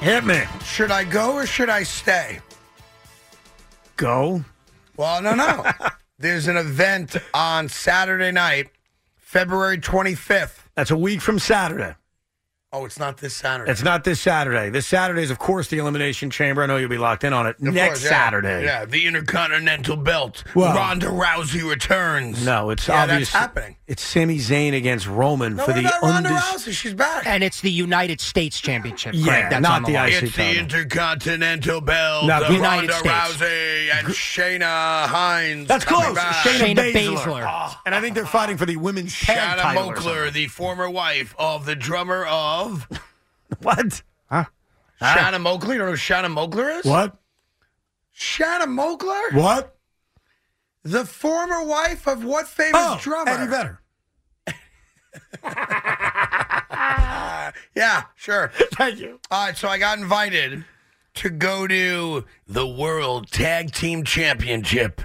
Hit me. Should I go or should I stay? Go. Well, no, no. There's an event on Saturday night, February 25th. That's a week from Saturday. Oh, it's not this Saturday. It's not this Saturday. This Saturday is, of course, the Elimination Chamber. I know you'll be locked in on it. Of Next course, yeah. Saturday. Yeah, the Intercontinental Belt. Well- Ronda Rousey returns. No, it's yeah, obvious. that's happening. It's Sami Zayn against Roman No, for what the about Ronda undis- Rousey? She's back. And it's the United States Championship. Yeah, Craig, that's not on the, the line. IC It's the Intercontinental Belt. No, uh, of United Ronda States. Rousey and Shayna Hines. That's close. back. Shayna, Shayna Baszler. Baszler. Oh, and I think they're fighting for the women's tag Shanna title or Moakler, the former wife of the drummer of What? Shanna Moakler. You know who Shanna Moakler is? What? Shanna Moakler? What? The former wife of what famous Oh, drummer? Eddie Vedder. Yeah, sure. Thank you. All right, so I got invited to go to the World Tag Team Championship.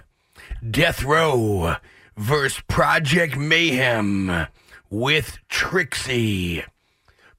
Death Row versus Project Mayhem with Trixie.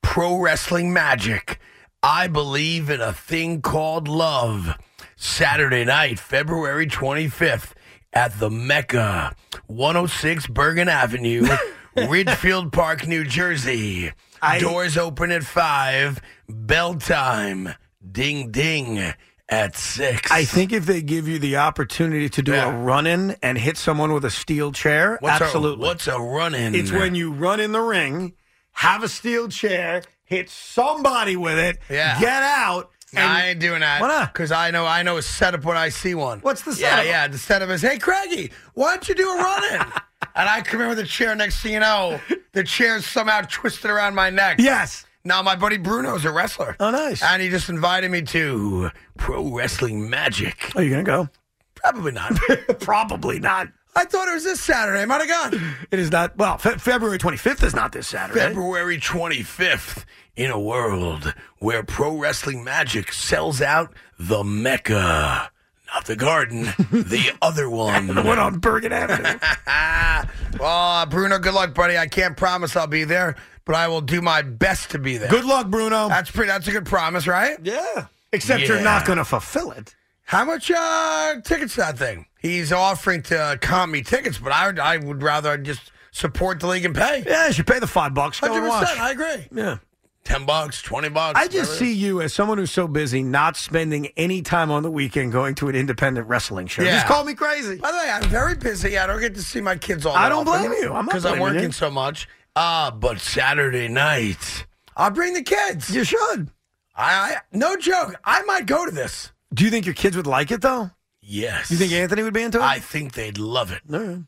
Pro Wrestling Magic. I believe in a thing called love. Saturday night, February 25th at the Mecca, 106 Bergen Avenue, Ridgefield Park, New Jersey. I- Doors open at 5. Bell time. Ding ding at 6. I think if they give you the opportunity to do Yeah. a run in and hit someone with a steel chair, what's absolutely. A, what's a run in? It's when you run in the ring, have a steel chair, hit somebody with it, Yeah. get out. And- I ain't doing that. Why not? Because I know I know a setup when I see one. What's the Yeah, setup? yeah. The setup is, hey, Craigie, why don't you do a run in? and I come in with a chair. Next thing you know, the chair's somehow twisted around my neck. Yes. Now my buddy Bruno's a wrestler. Oh, nice. And he just invited me to Pro Wrestling Magic. Are you going to go? Probably not. Probably not. I thought it was this Saturday. I might have gone. It is not. Well, Fe- February 25th is not this Saturday. February 25th, in a world where Pro Wrestling Magic sells out the Mecca. Not the garden, the other one. The one on Bergen Avenue. well, uh, Bruno, good luck, buddy. I can't promise I'll be there, but I will do my best to be there. Good luck, Bruno. That's pretty. That's a good promise, right? yeah. Except you're Yeah. not going to fulfill it. How much uh, tickets that thing? He's offering to comp me tickets, but I would, I would rather just support the league and pay. Yeah, you should pay the five bucks. Go Hundred and watch. I agree. Yeah. Ten bucks, twenty bucks. I just see you as someone who's so busy not spending any time on the weekend going to an independent wrestling show. Yeah. Just call me crazy. By the way, I'm very busy. I don't get to see my kids all. I don't blame you. I'm not because I'm working you. so much. Uh, but Saturday night, I'll bring the kids. You should. I, I no joke. I might go to this. Do you think your kids would like it though? Yes. You think Anthony would be into it? I think they'd love it. Right.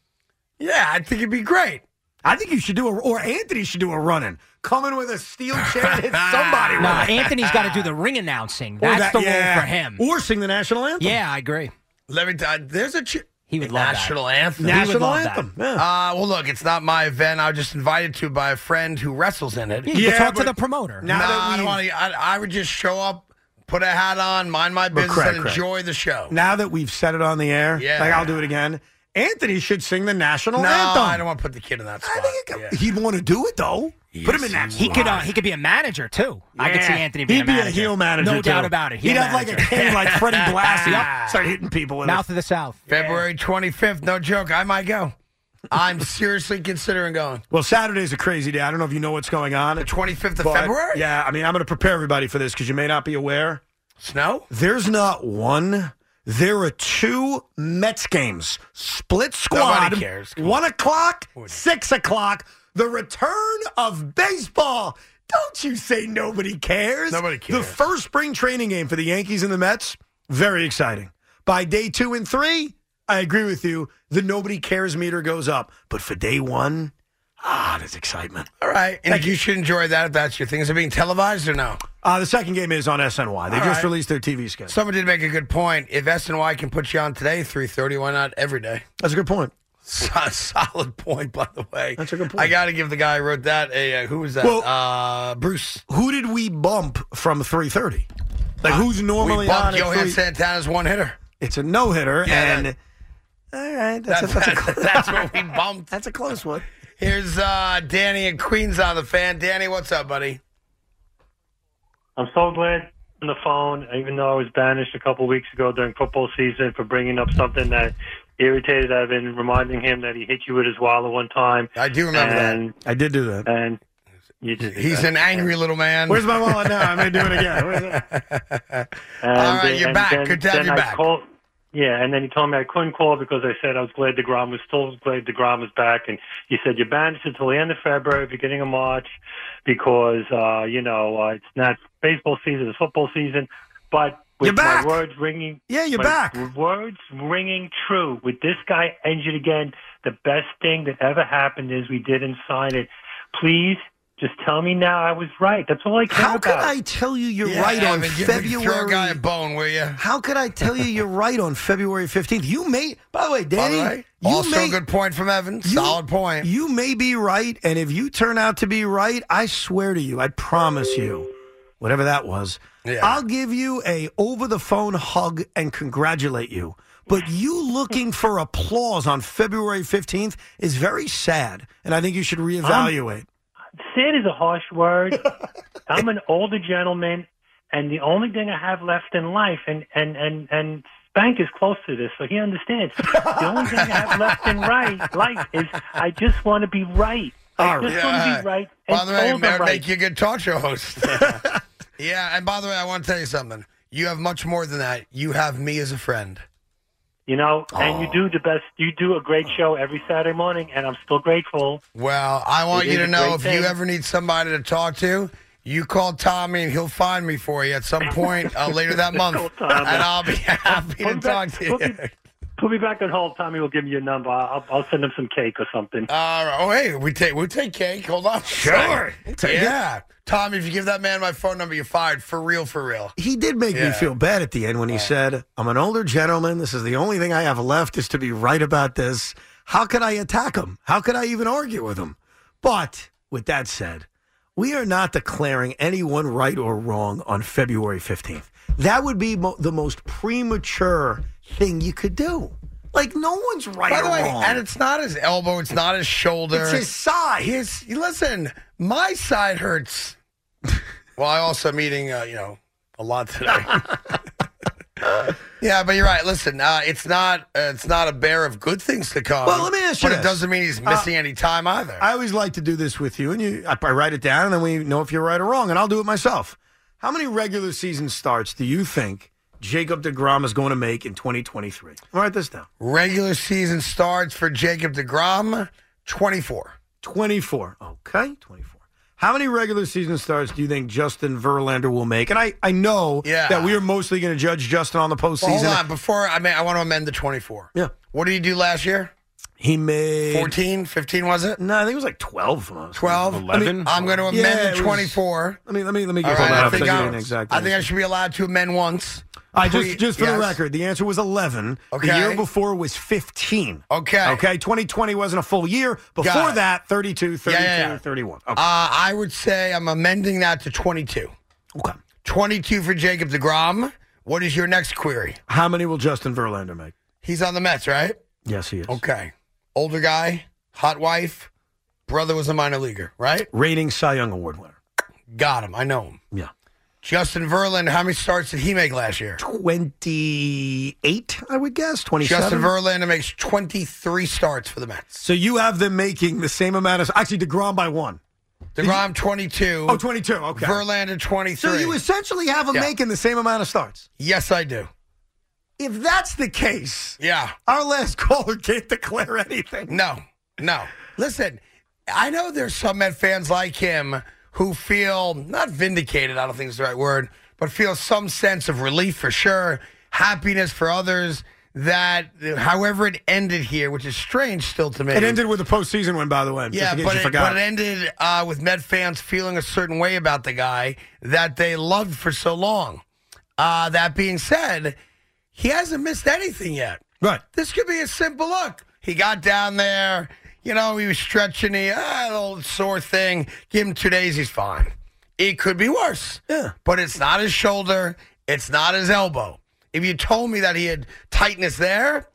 Yeah, I think it'd be great. I think you should do a, or Anthony should do a run-in. Come in with a steel chair and hit somebody. with Nah. Anthony's got to do the ring announcing. That's that- the yeah. role for him. Or sing the national anthem. Yeah, I agree. Let me tell there's a ch- He would love that. national anthem. He would National love anthem. Yeah. Uh, well, look, it's not my event. I was just invited to by a friend who wrestles in it. You Yeah, talk to the promoter. now no, that I don't want to. I, I would just show up, put a hat on, mind my business, Craig, and Craig. enjoy the show. now that we've said it on the air, Yeah. like I'll do it again. Anthony should sing the national no, anthem. I don't want to put the kid in that spot. I think it- Yeah. he'd want to do it though. Put him in that. He could uh, he could be a manager too. I could see Yeah. Anthony being He'd a be manager. a heel manager. No too. doubt about it. He'd Heel have like a cane like Freddie Blassie. Yep. Start hitting people with Mouth it. of the South. February 25th, no joke. I might go. I'm seriously considering going. Well, Saturday's a crazy day. I don't know if you know what's going on. The 25th of But, February? Yeah, I mean, I'm going to prepare everybody for this because you may not be aware. Snow? There's not one. There are two Mets games. Split squad. Nobody cares. Come One o'clock, six o'clock. The return of baseball. Don't you say nobody cares. Nobody cares. The first spring training game for the Yankees and the Mets, very exciting. By day two and three, I agree with you. The nobody cares meter goes up. But for day one, ah, there's excitement. All right. And you should enjoy that if that's your thing. Is it being televised or no? Uh, the second game is on SNY. They All just right. released their TV schedule. Someone did make a good point. If SNY can put you on today, 3.30, why not every day? That's a good point. So- Solid point, by the way. That's a good point. I got to give the guy who wrote that a, uh, who was that? Well- uh, Bruce. Who did we bump from 3:30? Like who's normally we bumped at Johan three? Santana's one hitter. It's a no hitter, Yeah, and that- all right, that's, That's, a, that's, a, cl- that's what we bumped. that's a close one. Here's uh, Danny in Queens on the fan. Danny, what's up, buddy? I'm so glad on the phone, even though I was banished a couple weeks ago during football season for bringing up something that irritated Evan, reminding him that he hit you with his wallet one time. I do remember and, I did do that. And you did that. He's an angry little man. Where's my wallet now? I may do it again. Where's it? And, All right, you're and back. Then, Good to have you I back. Called, yeah, and then he told me I couldn't call because I said I was glad DeGrom was still glad DeGrom was back, and he said you're banished until the end of February, beginning of March, because uh, you know uh, it's not baseball season, it's football season. But with You're back. my words ringing, Yeah, you're back. Words ringing true with this guy injured again. The best thing that ever happened is we didn't sign it. Please. Just tell me now I was right. That's all I care about. How could. I tell you you're Yeah, right on Evan, give- Throw a February? guy a bone, will you? How could I tell you you're right on February 15th? You may, by the way, By Danny, the way, you also may, a good point from Evan. you- Solid point. You may be right, and if you turn out to be right, I swear to you, I promise you, whatever that was, Yeah. I'll give you a over the phone hug and congratulate you. But you looking for applause on February 15th is very sad, and I think you should reevaluate. Sad is a harsh word. I'm an older gentleman, and the only thing I have left in life, and and and and Spank is close to this, so he understands. The only thing I have left in right life is I just want to be right. I All just right. want to be right. And By the way, told right. make you a good talk show host. yeah, and by the way, I want to tell you something. You have much more than that. You have me as a friend. You know, and you do the best. You do a great show every Saturday morning, and I'm still grateful. Well, I want It you to know if thing. you ever need somebody to talk to, you call Tommy and he'll find me for you at some point uh, later that month. And I'll be happy to talk to you. Me- Put me back on hold. Tommy will give me your number. I'll, I'll send him some cake or something. All right. Oh, hey, we take we'll take cake. Hold on. Sure. We'll it. yeah. Tommy, if you give that man my phone number, you're fired. For real, for real. He did make me feel bad at the end when he said, I'm an older gentleman. This is the only thing I have left is to be right about this. How could I attack him? How could I even argue with him? But with that said, we are not declaring anyone right or wrong on February 15th. That would be mo- the most premature thing you could do. Like, no one's right By the or way, wrong. and it's not his elbow, it's not his shoulder. it's his side. His listen, my side hurts. well, I also am eating, uh, you know, a lot today. yeah, but you're right. Listen, uh, it's not uh, it's not a bear of good things to come. Well, let me ask you But this. it doesn't mean he's missing any time either. I always like to do this with you, and you, I, I write it down, and then we know if you're right or wrong, and I'll do it myself. How many regular season starts do you think Jacob DeGrom is going to make in 2023? I'll Write this down. Regular season starts for Jacob DeGrom, 24. 24. Okay, 24. How many regular season starts do you think Justin Verlander will make? And I, I know Yeah. that we are mostly going to judge Justin on the Well, postseason. hold on, before I mean, I want to amend the 24. Yeah. What did he do last year? He made 14, 15 was it? No, I think it was like 12 from 12? 11? I'm going to amend Yeah, it the was- 24. Let me let me let me get right, that I think, I I, give you an exact I think I should be allowed to amend once. I just Pre- just for the record, the answer was 11. Okay. The year before was 15. Okay. Okay, 2020 wasn't a full year. Before that, 32, 32, Yeah, yeah, yeah. 31. Okay. Uh, I would say I'm amending that to 22. okay. 22 for Jacob DeGrom. What is your next query? How many will Justin Verlander make? He's on the Mets, right? Yes, he is. Okay. Older guy, hot wife, brother was a minor leaguer, right? Rating Cy Young Award winner. Got him. I know him. Yeah. Justin Verlander, how many starts did he make last year? 28, I would guess. 27. Justin Verlander makes 23 starts for the Mets. so you have them making the same amount of. Actually, DeGrom by one. DeGrom 22. Oh, 22. Okay. Verlander 23. so you essentially have them Yeah. making the same amount of starts. yes, I do. If that's the case, Yeah. our last caller can't declare anything. No, no. Listen, I know there's some Met fans like him who feel not vindicated, I don't think is the right word, but feel some sense of relief for sure, happiness for others. That, however, it ended here, which is strange still to me. It ended with a postseason win, by the way. Yeah, but it, but it ended uh, with Met fans feeling a certain way about the guy that they loved for so long. Uh, that being said, he hasn't missed anything yet. right. This could be a simple look. He got down there, you know, he was stretching the ah, old sore thing. Give him two days, he's fine. It could be worse. Yeah. But it's not his shoulder, it's not his elbow. If you told me that he had tightness there,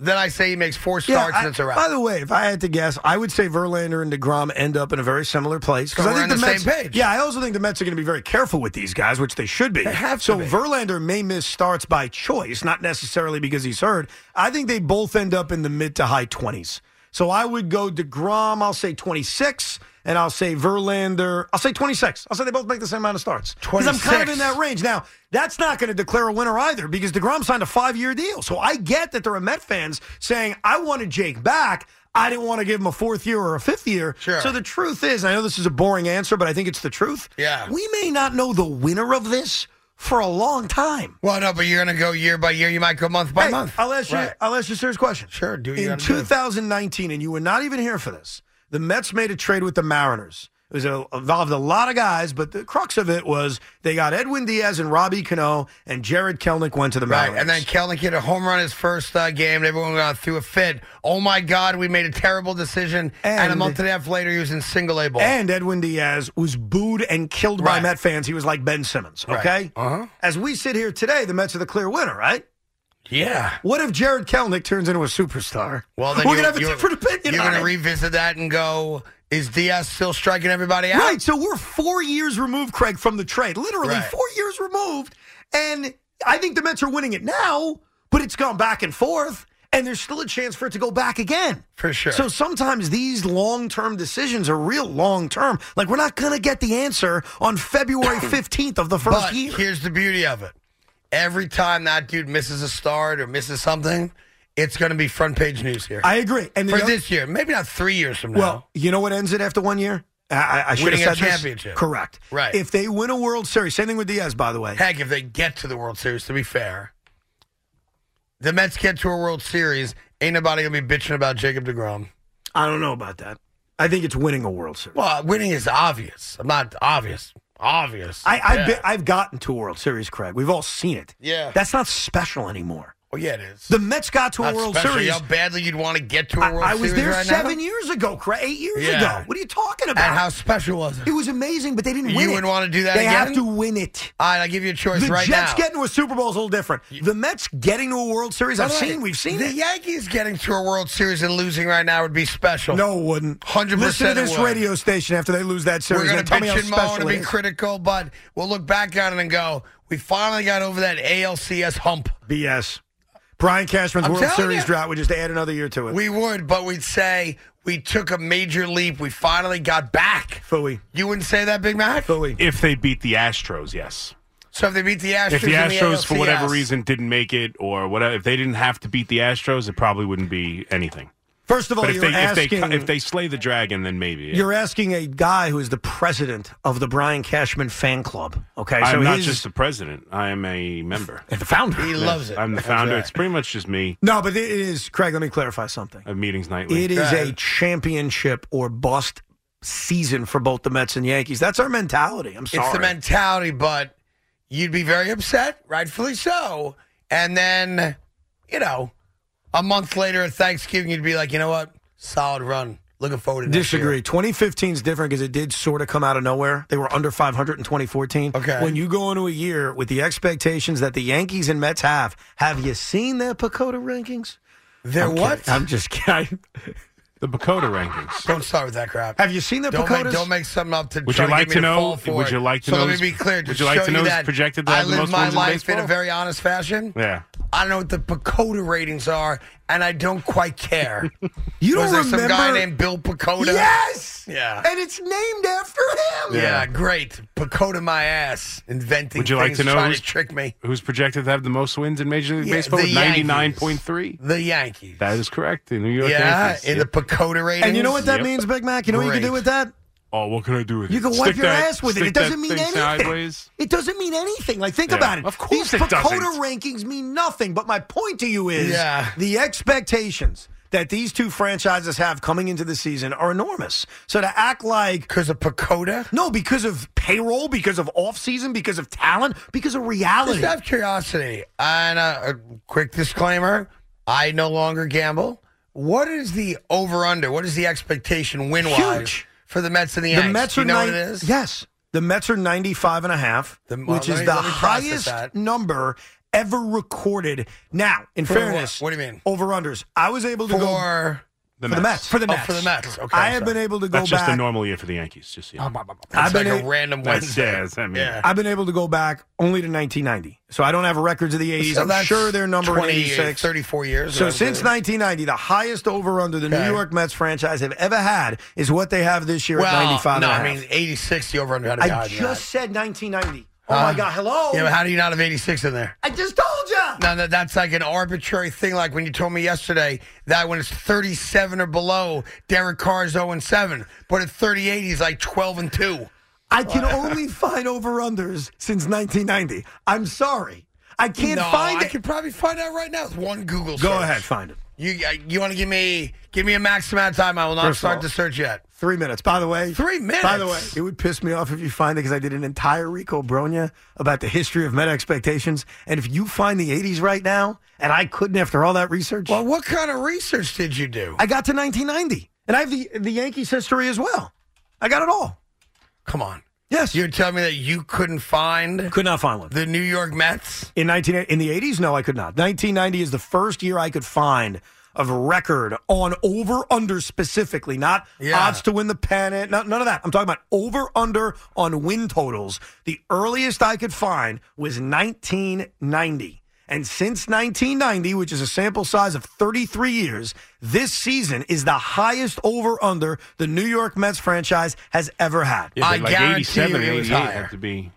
then I say he makes four starts I- and it's a wrap. By the way, if I had to guess, I would say Verlander and Degrom end up in a very similar place So I think on the Mets. same page. Yeah, I also think the Mets are going to be very careful with these guys, which they should be. They have to so be. Verlander may miss starts by choice, not necessarily because he's hurt. I think they both end up in the mid to high twenties. So I would go Degrom. I'll say twenty six. And I'll say Verlander. I'll say 26. I'll say they both make the same amount of starts. Because I'm kind of in that range. Now, that's not going to declare a winner either because DeGrom signed a five year deal. So I get that there are Met fans saying, I wanted Jake back. I didn't want to give him a fourth year or a fifth year. Sure. So the truth is, I know this is a boring answer, but I think it's the truth. Yeah. We may not know the winner of this for a long time. Well, no, but you're going to go year by year. You might go month by Hey, month. I'll ask you. I'll ask you a serious question. Sure, do you In gotta 2019, and you were not even here for this. The Mets made a trade with the Mariners. It was a, involved a lot of guys, but the crux of it was they got Edwin Diaz and Robbie Cano, and Jarred Kelenic went to the Right, Mariners. and then Kelenic hit a home run his first uh, game, and everyone got through a fit. Oh my God, we made a terrible decision. And, a month and a half later, he was in single A ball. And Edwin Diaz was booed and killed by Right. Met fans. He was like Ben Simmons. Right. Okay. Uh-huh. As we sit here today, the Mets are the clear winner, right? Yeah. What if Jarred Kelenic turns into a superstar? Well, then we're you- gonna have a different opinion. You're to it. revisit that and go, is Diaz still striking everybody out? Right. So we're four years removed, Craig, from the trade. Literally Right. four years removed. And I think the Mets are winning it now, but it's gone back and forth. And there's still a chance for it to go back again. For sure. So sometimes these long term decisions are real long term. Like we're not going to get the answer on February 15th of the first but year. here's the beauty of it. Every time that dude misses a start or misses something, it's going to be front page news here. I agree. And For other- this year, maybe not three years from now. Well, you know what ends it after one year? I, I, should Winning a have said this. championship. Correct. Right. If they win a World Series, same thing with Diaz, by the way. Heck, if they get to the World Series, to be fair, the Mets get to a World Series, ain't nobody gonna be bitching about Jacob Degrom. I don't know about that. I think it's winning a World Series. Well, winning is obvious. I'm not obvious. Obvious. I, I've, yeah. been, I've gotten to a World Series, Craig. We've all seen it. Yeah. That's not special anymore. Well, yeah, it is. The Mets got to a Not World especially Series. How badly you'd want to get to a World Series. I was Series there right seven now? years ago. Eight years Yeah. ago. What are you talking about? And how special was it? it was amazing, but they didn't You win it. wouldn't wanna do that They have to win it. All right, I'll give you a choice right now. The right Jets now. getting to a Super Bowl is a little different. The Mets getting to a World Series, I've the way, seen. We've seen the it. Yankees getting to a World Series and losing right now would be special. No, it wouldn't. 100% Listen to it this would. radio station after they lose that series. We're going and to tell me how bitch and moan special and it be is. critical, but we'll look back on it and go, we finally got over that ALCS hump. BS. Brian Cashman's I'm World Series you. drought would just add another year to it. We would, but we'd say we took a major leap. We finally got back. Phooey. You wouldn't say that, Big Mac? Phooey. If they beat the Astros, yes. So if they beat the Astros, If the in Astros, for whatever reason, didn't make it, or whatever, if they didn't have to beat the Astros, it probably wouldn't be anything. First of all, if you're they, if they if they slay the dragon, then maybe. yeah. You're asking a guy who is the president of the Brian Cashman fan club. Okay, I'm not just the president. I am a member. And the founder. he loves it. I'm the founder. right. It's pretty much just me. No, but it is Craig. Let me clarify something. I meetings nightly. It is a championship or bust season for both the Mets and Yankees. That's our mentality. I'm sorry. It's the mentality, but you'd be very upset, rightfully so. And then, you know, a month later at Thanksgiving, you'd be like, you know what? Solid run. Looking forward to next Disagree. year. 2015 is different because it did sort of come out of nowhere. They were under 500 in 2014. Okay. When you go into a year with the expectations that the Yankees and Mets have, have you seen their PECOTA rankings? They're I'm what? kidding. I'm just kidding. the PECOTA rankings. Don't start with that crap. Have you seen the Don't PECOTAs? make, don't make something up to Would try you like get me to know- fall for would you like to so know let me be clear. would you like to know who's that projected to I live most my wins in life in a very honest fashion. Yeah. I don't know what the PECOTA ratings are, and I don't quite care. You Was don't there remember? some guy named Bill Pecota? Yes. Yeah. And it's named after him. Yeah, great. PECOTA my ass, inventing Would you like things to know trying who's- to trick me. Who's projected to have the most wins in Major League Yeah, Baseball? the with Yankees. 99.3. The Yankees. That is correct. The New York yeah, Yankees. in Yep. the PECOTA ratings. And you know what that Yep. means, Big Mac? You know what you can do Great. with that? Oh, what can I do with it? You can wipe Stick your that- ass with it. It doesn't mean anything. Sideways. It doesn't mean anything. Like, think Yeah, about it. of course These it PECOTA doesn't. rankings mean nothing. But my point to you is Yeah. the expectations that these two franchises have coming into the season are enormous. So to act like Because of PECOTA? no, because of payroll, because of off season, because of talent, because of reality. Just out of curiosity, and uh, a quick disclaimer: I no longer gamble. What is the over under? What is the expectation win wise. For the Mets and the The Yanks? Mets are you know nine- what it is? Yes. The Mets are 95 and a half, The- well, which is me- the let me process highest that. number ever recorded. Now, in For fairness, what? What do you mean? Over unders. I was able to go For The for the Mets. For the oh, Mets. for the Mets. Okay, I I'm have sorry. been able to go That's just back. a normal year for the Yankees. Just yeah. Oh, That's I've been like a a- random That's- Wednesday. yeah, that's- I mean- yeah. I've been able to go back only to 1990. So I don't have records of the 80s. So I'm that's sure their number in 20, 86. 34 years. So since it is. 1990, the highest over under the New York Mets franchise have ever had is what they have this year well, at 95 no, and a I half. mean 86. The over under had to be I higher than just said 1990. Oh my um, God! Hello. Yeah, but how do you not have 86 in there? I just told you. No, no, that's like an arbitrary thing. Like when you told me yesterday that when it's 37 or below, Derek Carr is 0 and 7, but at 38 he's like 12 and 2. I can only find over unders since 1990. I'm sorry. I can't no, find I it. could probably find out right now with one Google search. Go ahead, find it. You uh, you want to give me give me a max amount of time? I will not First start all- the search yet. Three minutes. By the way, Three minutes. By the way, it would piss me off if you find it because I did an entire Rico Brogna about the history of meta expectations. And if you find the 80s right now, and I couldn't after all that research, Well, what kind of research did you do? I got to 1990, and I have the the Yankees history as well. I got it all. Come on, Yes, you're telling me that you couldn't find could not find one. the New York Mets? In 19 in the 80s, no, I could not. 1990 is the first year I could find of a record on over under specifically, not Yeah. odds to win the pennant, not, none of that. I'm talking about over under on win totals. The earliest I could find was 1990. And since 1990, which is a sample size of 33 years, this season is the highest over under the New York Mets franchise has ever had. Yeah, I but like guarantee 87 you it was higher. to be.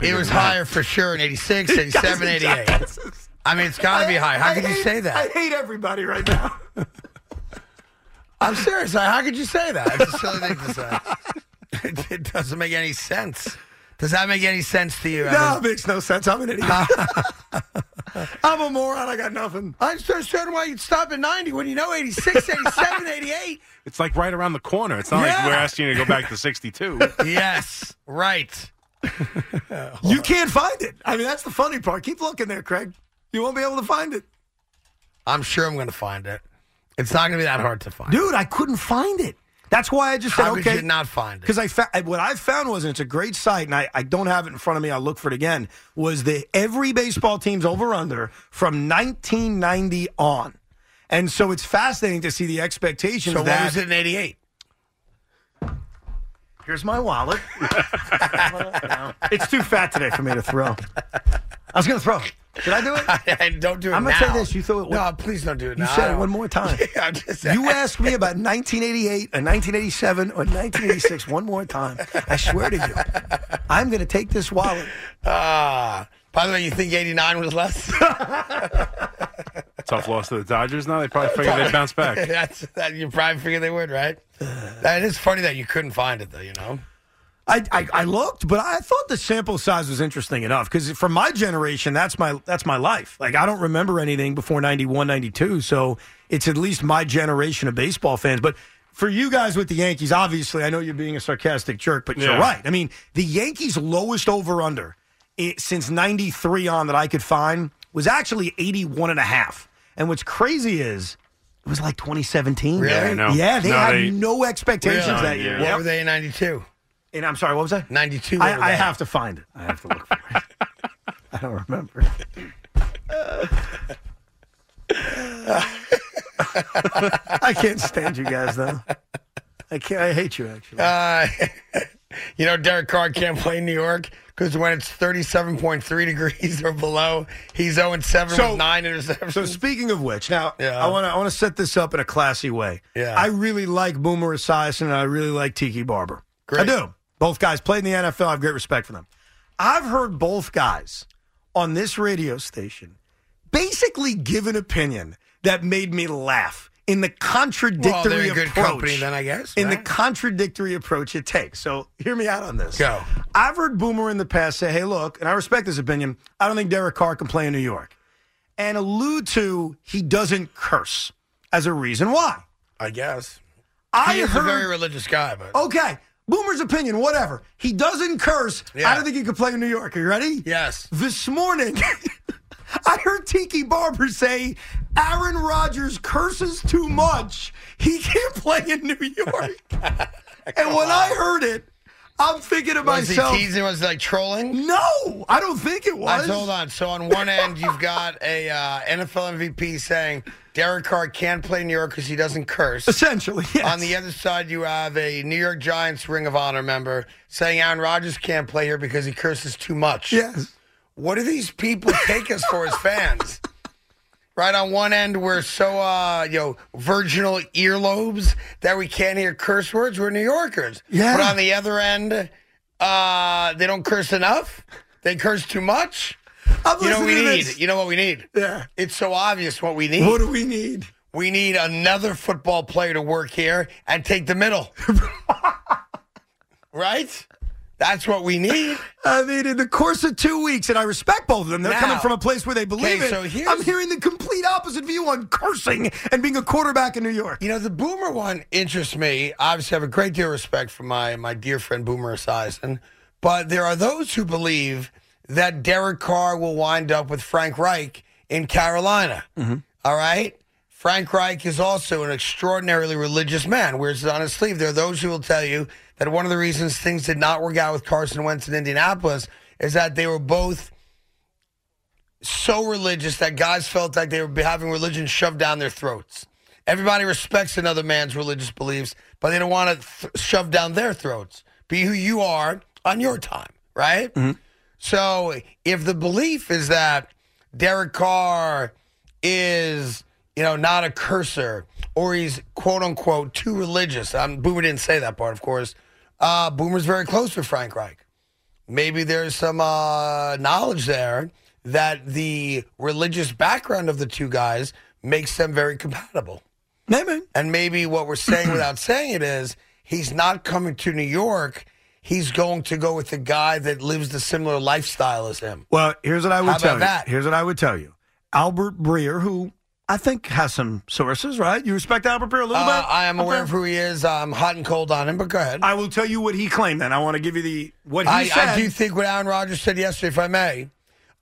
It was higher for sure in 86, 87, 88. I mean, it's got to be high. How I could you say that? I hate everybody right now. I'm serious. How could you say that? It's a silly thing to say. It, it doesn't make any sense. Does that make any sense to you? No, Evan? it makes no sense. I'm an idiot. I'm a moron. I got nothing. I'm just understand why you'd stop at 90 when you know 86, 87, 88. It's like right around the corner. It's not like we're asking you to go back to 62. Yes, right. You can't find it. I mean, that's the funny part. Keep looking there, Craig. You won't be able to find it. I'm sure I'm going to find it. It's not going to be that hard to find. Dude, I couldn't find it. That's why I just said, How could okay. you not find it? Because I fa- what I found was, and it's a great site, and I, I don't have it in front of me. I'll look for it again. Was the every baseball team's over under from 1990 on, and so it's fascinating to see the expectations. So what that was it in 88? Here's my wallet. it's too fat today for me to throw. I was going to throw. it. Did I do it? I don't do it I'm gonna say this, you throw it- No, please don't do it You now. said it one more time. Yeah, I'm just You ask me about 1988 or 1987 or 1986 one more time. I swear to you, I'm going to take this wallet. Ah. by the way, you think 89 was less? Tough loss to the Dodgers. Now they probably figured they'd bounce back. That's that. You probably figured they would, right? That is funny that you couldn't find it, though. You know. I, I, I looked, but I thought the sample size was interesting enough because for my generation, that's my that's my life. Like I don't remember anything before 91, 92, so it's at least my generation of baseball fans. But for you guys with the Yankees, obviously, I know you're being a sarcastic jerk, but you're right. I mean, the Yankees' lowest over under eh, since 93 on that I could find was actually 81 and a half. And what's crazy is it was like 2017. Really? Yeah, I know. Yeah, they No, had they- no expectations Really? that year. What Yep. were they in 92? And I'm sorry, what was that? 92. I, I they? have to find it. I have to look for it. I don't remember. I can't stand you guys though. I can't. I hate you actually. Uh, you know, Derek Carr can't play in New York Because when it's 37.3 degrees or below, he's 0 7 So- with nine interceptions. So speaking of which, now Yeah. I want to I want to set this up in a classy way. Yeah. I really like Boomer Esiason and I really like Tiki Barber. Great. I do. Both guys played in the NFL. I have great respect for them. I've heard both guys on this radio station basically give an opinion that made me laugh in the contradictory well, approach. company then, I guess. in the contradictory approach it takes. So hear me out on this. Go. I've heard Boomer in the past say, hey, look, and I respect this opinion, I don't think Derek Carr can play in New York. And allude to he doesn't curse as a reason why. I guess. I heard a very religious guy, but. Okay. Boomer's opinion, whatever. He doesn't curse. Yeah. I don't think he could play in New York. Are you ready? Yes. This morning, I heard Tiki Barber say Aaron Rodgers curses too much. He can't play in New York. and when I heard it, I'm thinking to Was he myself, teasing? Was he like trolling? no, I don't think it was. Hold on. So on one end, you've got a uh, NFL MVP saying Derek Carr can't play New York because he doesn't curse. Essentially, yes. On the other side, you have a New York Giants Ring of Honor member saying Aaron Rodgers can't play here because he curses too much. Yes. What do these people take us for as fans? Right on one end, we're so uh, you know virginal earlobes that we can't hear curse words. We're New Yorkers. Yeah. But on the other end, uh, they don't curse enough. They curse too much. I'm You know what we need? this. You know what we need? Yeah. It's so obvious what we need. What do we need? We need another football player to work here and take the middle. right? That's what we need. I mean, in the course of two weeks, and I respect both of them. They're Now- coming from a place where they believe Okay, it. so here's- I'm hearing the complete opposite view on cursing and being a quarterback in New York. You know, the Boomer one interests me. Obviously, I have a great deal of respect for my, my dear friend Boomer Esiason. But there are those who believe that Derek Carr will wind up with Frank Reich in Carolina. Mm-hmm. All right? Frank Reich is also an extraordinarily religious man. Wears it on his sleeve. There are those who will tell you that one of the reasons things did not work out with Carson Wentz in Indianapolis is that they were both so religious that guys felt like they were having religion shoved down their throats. Everybody respects another man's religious beliefs, but they don't want it th- shoved down their throats. Be who you are on your time, right? Mm-hmm. So if the belief is that Derek Carr is, you know, not a cursor or he's quote unquote too religious, um, Boomer didn't say that part, of course. Uh, Boomer's very close with Frank Reich maybe there's some uh, knowledge there that the religious background of the two guys makes them very compatible. Maybe. And maybe what we're saying without saying it is he's not coming to New York. He's going to go with the guy that lives the similar lifestyle as him. Well, here's what I would How tell you. that? Here's what I would tell you. Albert Breer, who I think has some sources, right? You respect Albert Breer a little Uh, bit? I am aware of who he is. I'm hot and cold on him, but go ahead. I will tell you what he claimed. Then I want to give you the what he I, said. I do think what Aaron Rodgers said yesterday, if I may,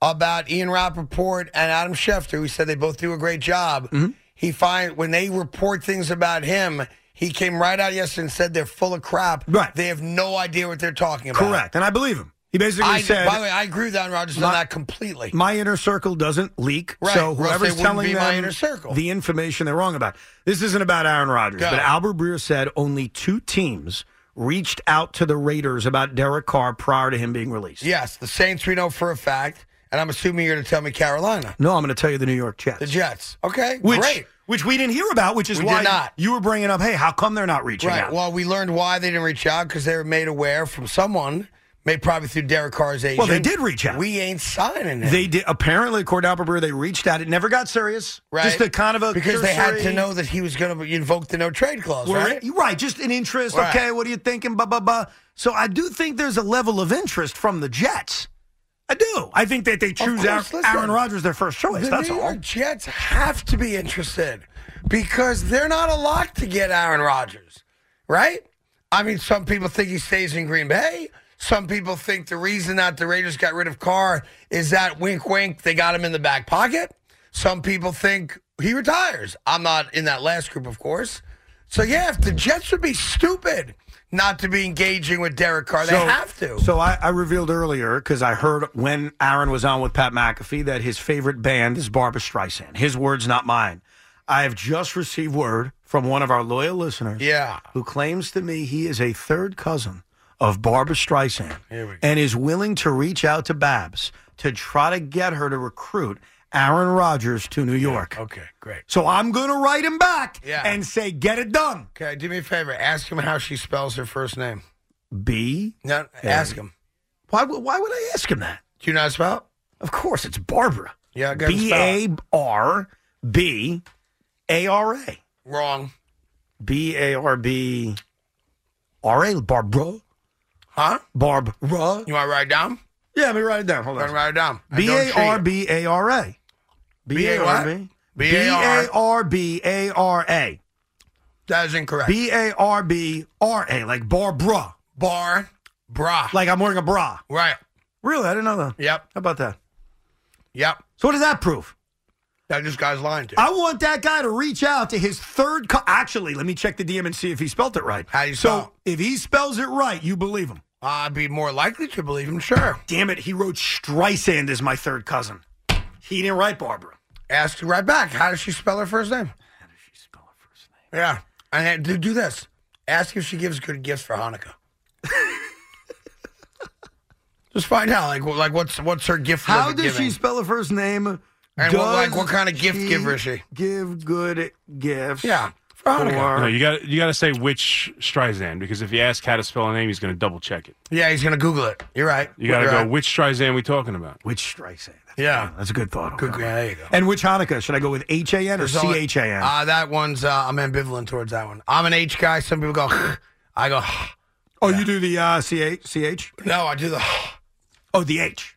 about Ian Rapoport and Adam Schefter, who said they both do a great job. Mm-hmm. He find when they report things about him, he came right out yesterday and said they're full of crap. Right. They have no idea what they're talking about. Correct, and I believe him. He basically I, said, by the way, I agree with Aaron Rodgers My- on that completely. "My inner circle doesn't leak, Right, so or else they whoever's telling them my inner circle." the information they're wrong about." This isn't about Aaron Rodgers, Go. but Albert Breer said only two teams reached out to the Raiders about Derek Carr prior to him being released. yes, the Saints we know for a fact, and I'm assuming you're going to tell me Carolina, No, I'm going to tell you the New York Jets. the Jets. Okay, which, great. Which we didn't hear about, which is We why not. you were bringing up, hey, how come they're not reaching Right. out? Well, we learned why they didn't reach out because they were made aware from someone, maybe probably through Derek Carr's agent. Well, they did reach out. We ain't signing it. they did apparently, according to Albert they reached out. It never got serious. right? Just a kind of a because they had to know that he was going to invoke the no trade clause, right? in- right, just an interest. Right. Okay, what are you thinking? Blah blah blah. So I do think there's a level of interest from the Jets. I do. I think that they choose course, Aaron. Aaron Rodgers their first choice. the That's New all. York Jets have to be interested because they're not a lock to get Aaron Rodgers, right? I mean, some people think he stays in Green Bay. Some people think the reason that the Raiders got rid of Carr is that wink, wink, they got him in the back pocket. Some people think he retires. I'm not in that last group, of course. So, yeah, if the Jets would be stupid not to be engaging with Derek Carr, they have to. So I, I revealed earlier because I heard when Aaron was on with Pat McAfee that his favorite band is Barbara Streisand. His words, not mine. I have just received word from one of our loyal listeners yeah. who claims to me he is a third cousin of Barbara Streisand Here we go. and is willing to reach out to Babs to try to get her to recruit Aaron Rodgers to New York. Okay, great. So I'm going to write him back Yeah. and say, get it done. Okay, do me a favor. Ask him how she spells her first name. B. No, ask him. Why, would- why would I ask him that? Do you know how to spell it? Of course, it's Barbara. Yeah, go ahead and B spell it. R B A R A. Wrong. B A R B R A. Barbara. Huh? Barbara. You want to write it down? Yeah, let me write it down. Hold Go ahead and on. write it down. B don't A R. B A R A. B A R B. B A. R B A R A. That is incorrect. B A R B R A. Like Barbara. Bar, bra. Like I'm wearing a bra. right. Really? I didn't know that. Yep. How about that? Yep. So what does that prove? That just guy's lying to. I want that guy to reach out to his third. Co- Actually, let me check the DM and see if he spelled it right. How you so spell if he spells it right, you believe him. I'd be more likely to believe him, sure. Damn it, he wrote Streisand as my third cousin. He didn't write Barbara. Ask you right back. How does she spell her first name? How does she spell her first name? Yeah. And do, do this. Ask if she gives good gifts for Hanukkah. Just find out, like, like what's what's her gift? How does giving? she spell her first name? And what- like, what kind of gift she giver is she? Give good gifts. Yeah, for Hanukkah. No, you got you got to say which Streisand because if you ask how to spell a name, he's going to double check it. Yeah, he's gonna Google it. You're right. You got to You're go right. which Streisand we talking about. Which Streisand? That's Yeah. That's a good thought. Good, okay. yeah, there you go. And which Hanukkah? Should I go with H A N or There's C only- H A N? Uh, that one's uh, I'm ambivalent towards that one. I'm an H guy. Some people go. I go. Oh, you do the uh, C H C H? No, I do the. Oh, the H.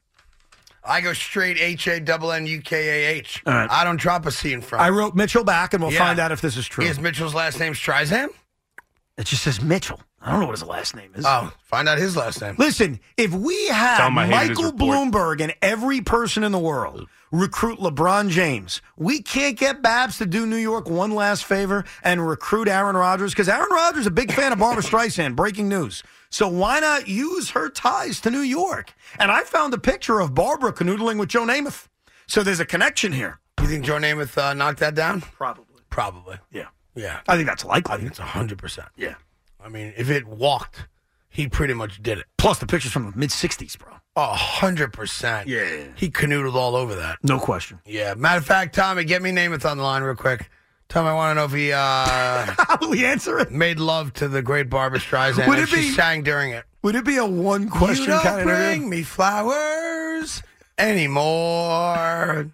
I go straight H A double N U K A H. All right. I don't drop a C in front. I wrote Mitchell back, and we'll Yeah. find out if this is true. Is Mitchell's last name Streisand? It just says Mitchell. I don't know what his last name is. Oh, find out his last name. Listen, if we had Tell him I Michael report. Bloomberg and every person in the world recruit LeBron James, we can't get Babs to do New York one last favor and recruit Aaron Rodgers because Aaron Rodgers is a big fan of Barbara Streisand. Breaking news. So why not use her ties to New York? And I found a picture of Barbara canoodling with Joe Namath. So there's a connection here. You think Joe Namath uh, knocked that down? Probably. Probably. Yeah. Yeah. I think that's likely. I think it's hundred percent. yeah. I mean, if it walked, he pretty much did it. Plus the pictures from the mid 60s, bro. A hundred percent. Yeah. He canoodled all over that. No question. Yeah. Matter of fact, Tommy, get me Namath on the line real quick. Tommy, I want to know if he uh, will he answer it? made love to the great Barbara Streisand Would and it she sang during it. Would it be a one question you don't kind of bring interview? me flowers anymore.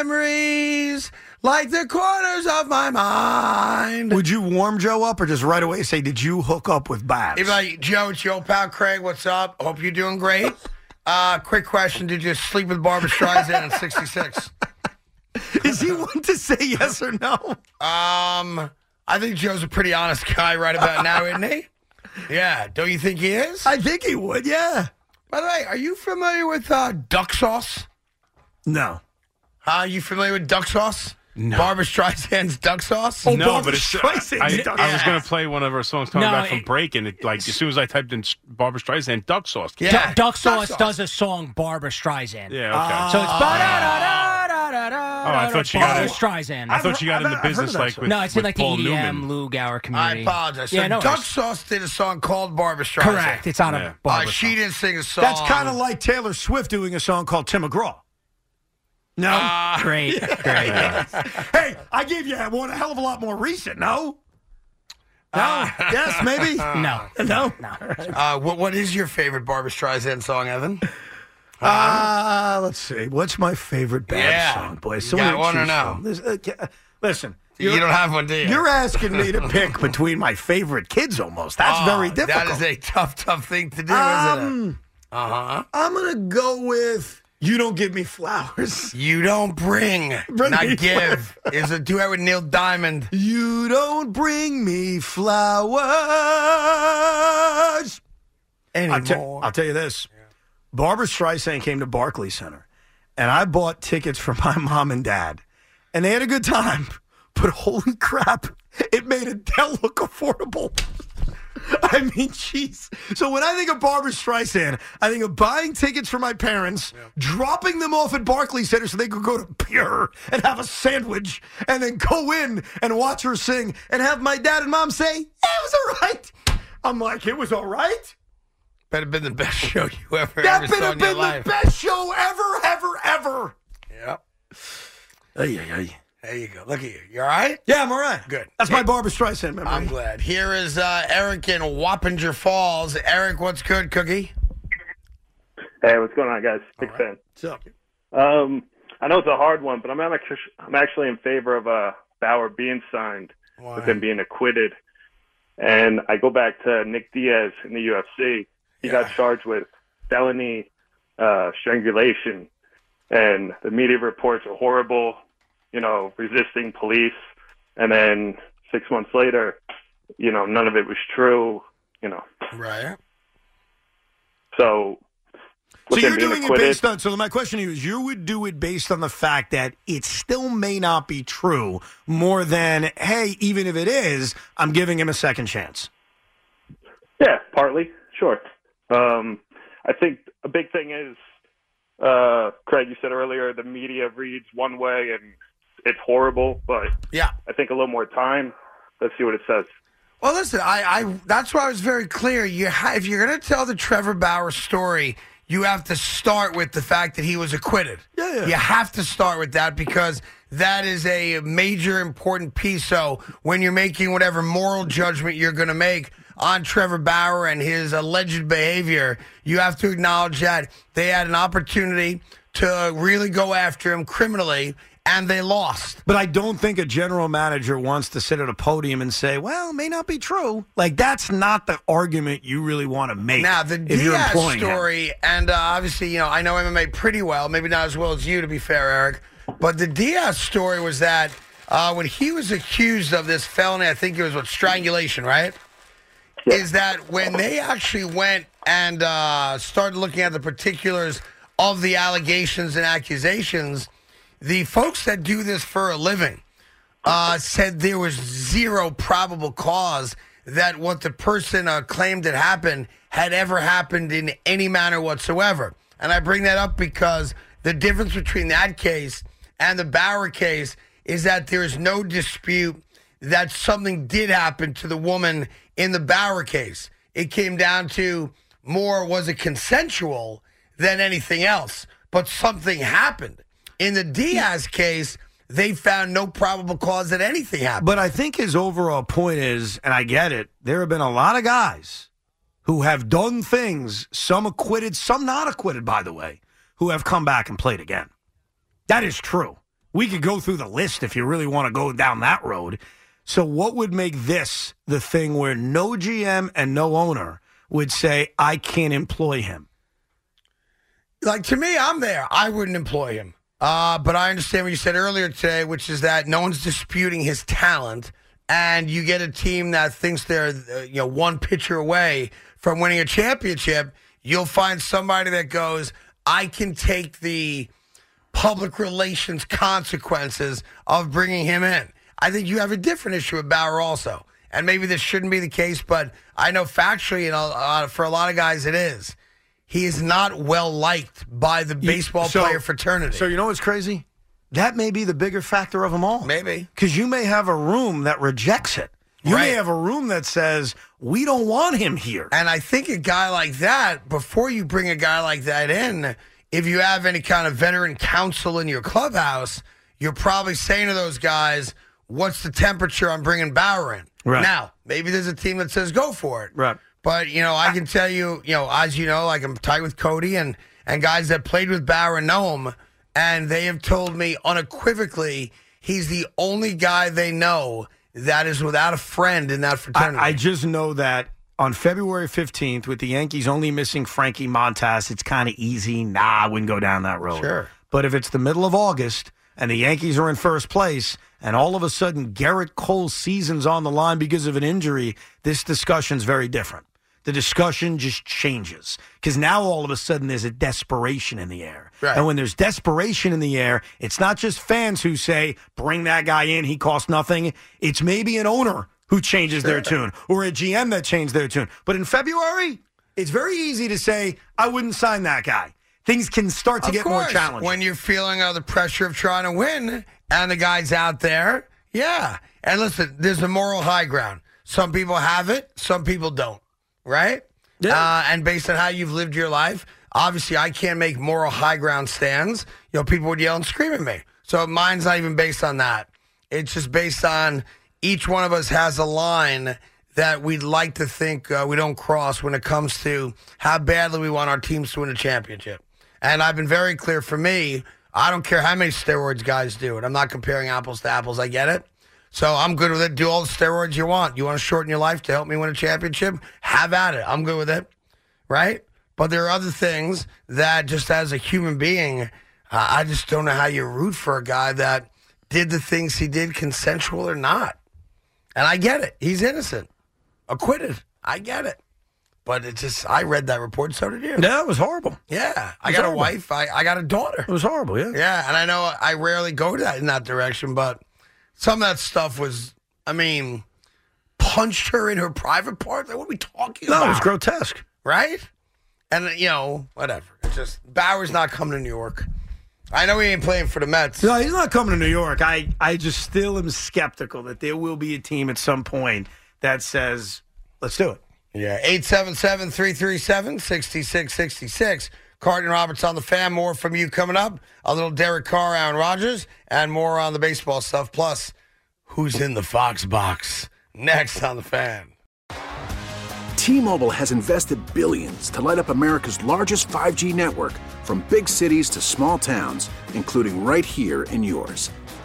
Memories like the corners of my mind. Would you warm Joe up or just right away say, Did you hook up with Babs? He'd like, Joe, it's your pal Craig. What's up? Hope you're doing great. Uh, quick question: Did you sleep with Barbara Streisand in '66? Is he one to say yes or no? Um, I think Joe's a pretty honest guy right about now, isn't he? Yeah, don't you think he is? I think he would, yeah. By the way, are you familiar with uh, duck sauce? No. Are you familiar with duck sauce? No. Barbara Streisand's duck sauce? Oh, no, Barbra but it's. I, I, duck I was going to play one of her songs talking No, about from it- break, and it, like as soon as I typed in Barbara Streisand, duck sauce. came Yeah. up. Duck Sauce does a song, Barbara Streisand. Yeah. Okay. So it's Oh, I thought she got Barbara it. Streisand. I thought you got I've- in the I've heard of business like song. with, no, it's in with like Paul the EDM Newman. Lou Gower I community. apologize. So Yeah, no Duck worries. Sauce did a song called Barbara Streisand. Correct. It's on Yeah. a Uh, Barbara she song. didn't sing a song. That's kind of like Taylor Swift doing a song called Tim McGraw. No? Uh, Great, great. hey, I gave you one a hell of a lot more recent, no? No? yes, maybe? No. No? Uh, what, what is your favorite Barbara Streisand song, Evan? Uh, let's see. What's my favorite Babs Yeah. song, boy? You So got many to one no? This- uh, listen. You don't have one, do you? You're asking me to pick between my favorite kids almost. That's Oh, very difficult. That is a tough, tough thing to do, isn't it? um, Uh huh. I'm going to go with You Don't Give Me Flowers. You don't bring, Bring not give. Is a duet with Neil Diamond. You don't bring me flowers. I'll, te- Anymore. I'll tell you this. Barbara Streisand came to Barclays Center, and I bought tickets for my mom and dad, and they had a good time. But holy crap, it made Adele look affordable. I mean, jeez. So when I think of Barbara Streisand, I think of buying tickets for my parents, dropping them off at Barclays Center so they could go to Pure and have a sandwich, and then go in and watch her sing, and have my dad and mom say, "It was all right." I'm like, it was all right. Better been the best show you ever, That ever better saw have in your been the best show ever, ever, ever. Yep. Ay, ay, ay. There you go. Look at you. You all right? Yeah, I'm all right. Good. That's my Barbara Streisand memory. I'm glad. Here is uh, Eric in Wappinger Falls. Eric, what's good, Cookie? Hey, what's going on, guys? Big fan. What's up? Um, I know it's a hard one, but I'm actually I'm actually in favor of uh, Bauer being signed with him being acquitted. And I go back to Nick Diaz in the UFC. He got charged with felony uh, strangulation, and the media reports are horrible. You know, resisting police, and then six months later, you know, none of it was true. You know, Right. so. So you're doing it based on. So my question to you is: you would do it based on the fact that it still may not be true, more than hey, even if it is, I'm giving him a second chance. Yeah, partly, sure. Um, I think a big thing is, uh, Craig, you said earlier the media reads one way and it's horrible, but Yeah. I think a little more time. Let's see what it says. Well, listen, I, I that's why I was very clear. You, ha- if you're going to tell the Trevor Bauer story, you have to start with the fact that he was acquitted. Yeah, yeah. You have to start with that because that is a major important piece. So when you're making whatever moral judgment you're going to make on Trevor Bauer and his alleged behavior, you have to acknowledge that they had an opportunity to really go after him criminally and they lost. But I don't think a general manager wants to sit at a podium and say, "Well, it may not be true." Like that's not the argument you really want to make. Now the if you're Diaz employing him. story, and uh, obviously, you know, I know MMA pretty well. Maybe not as well as you, to be fair, Eric. But the Diaz story was that uh, when he was accused of this felony, I think it was what strangulation, right? Is that when they actually went and uh, started looking at the particulars of the allegations and accusations, the folks that do this for a living uh, said there was zero probable cause that what the person uh, claimed had happened had ever happened in any manner whatsoever. And I bring that up because the difference between that case and the Bauer case is that there is no dispute that something did happen to the woman in the Bauer case. It came down to more was it consensual than anything else, but something happened. In the Diaz case, they found no probable cause that anything happened. But I think his overall point is, and I get it, there have been a lot of guys who have done things, some acquitted, some not acquitted, by the way, who have come back and played again. That is true. We could go through the list if you really want to go down that road. So, what would make this the thing where no GM and no owner would say, I can't employ him? like to me, I'm there. I wouldn't employ him. Uh, but I understand what you said earlier today, which is that no one's disputing his talent, and you get a team that thinks they're uh, you know one pitcher away from winning a championship. You'll find somebody that goes, I can take the public relations consequences of bringing him in. I think you have a different issue with Bauer also. And maybe this shouldn't be the case, but I know factually, uh, for a lot of guys, it is. He is not well liked by the baseball So- player fraternity. So, you know what's crazy? That may be the bigger factor of them all. Maybe. Because you may have a room that rejects it. You may have a room that says, we don't want him here. And I think a guy like that, before you bring a guy like that in, if you have any kind of veteran counsel in your clubhouse, you're probably saying to those guys, what's the temperature on bringing Bauer in? Right. Now, maybe there's a team that says go for it. Right. But, you know, I can tell you, you know, as you know, like I'm tight with Cody and, and guys that played with Bauer know him, and they have told me unequivocally he's the only guy they know that is without a friend in that fraternity. I, I just know that on February 15th, with the Yankees only missing Frankie Montas, it's kind of easy. Nah, I wouldn't go down that road. Sure. But if it's the middle of August and the Yankees are in first place, and all of a sudden Gerrit Cole's season's on the line because of an injury, this discussion's very different. The discussion just changes because now all of a sudden there's a desperation in the air. Right. And when there's desperation in the air, it's not just fans who say, bring that guy in, he costs nothing. It's maybe an owner who changes their tune or a GM that changed their tune. But in February, it's very easy to say, I wouldn't sign that guy. Things can start to Of get more challenging. When you're feeling uh, the pressure of trying to win and the guys out there, yeah. And listen, there's a moral high ground. Some people have it, some people don't. right? Uh, and based on how you've lived your life, obviously I can't make moral high ground stands. You know, people would yell and scream at me. So mine's not even based on that. It's just based on each one of us has a line that we'd like to think uh, we don't cross when it comes to how badly we want our teams to win a championship. And I've been very clear for me, I don't care how many steroids guys do it. I'm not comparing apples to apples. I get it. So I'm good with it. Do all the steroids you want. You want to shorten your life to help me win a championship? Have at it. I'm good with it. Right? But there are other things that just as a human being, uh, I just don't know how you root for a guy that did the things he did consensual or not. And I get it. He's innocent. Acquitted. I get it. But it just, I read that report, and so did you. Yeah, it was horrible. Yeah. I was got a wife. I, I got a daughter. It was horrible, yeah. Yeah, and I know I rarely go to that in that direction, but some of that stuff was, I mean, punched her in her private part. Like, what are we talking No, about? it was grotesque. right? And you know, whatever. It's just Bauer's not coming to New York. I know he ain't playing for the Mets. No, he's not coming to New York. I, I just still am skeptical that there will be a team at some point that says, let's do it. Yeah, 877-337-6666. Carton Roberts on the fan. More from you coming up. A little Derek Carr, Aaron Rodgers, and more on the baseball stuff. Plus, who's in the Fox box? Next on the fan. T-Mobile has invested billions to light up America's largest 5G network from big cities to small towns, including right here in yours.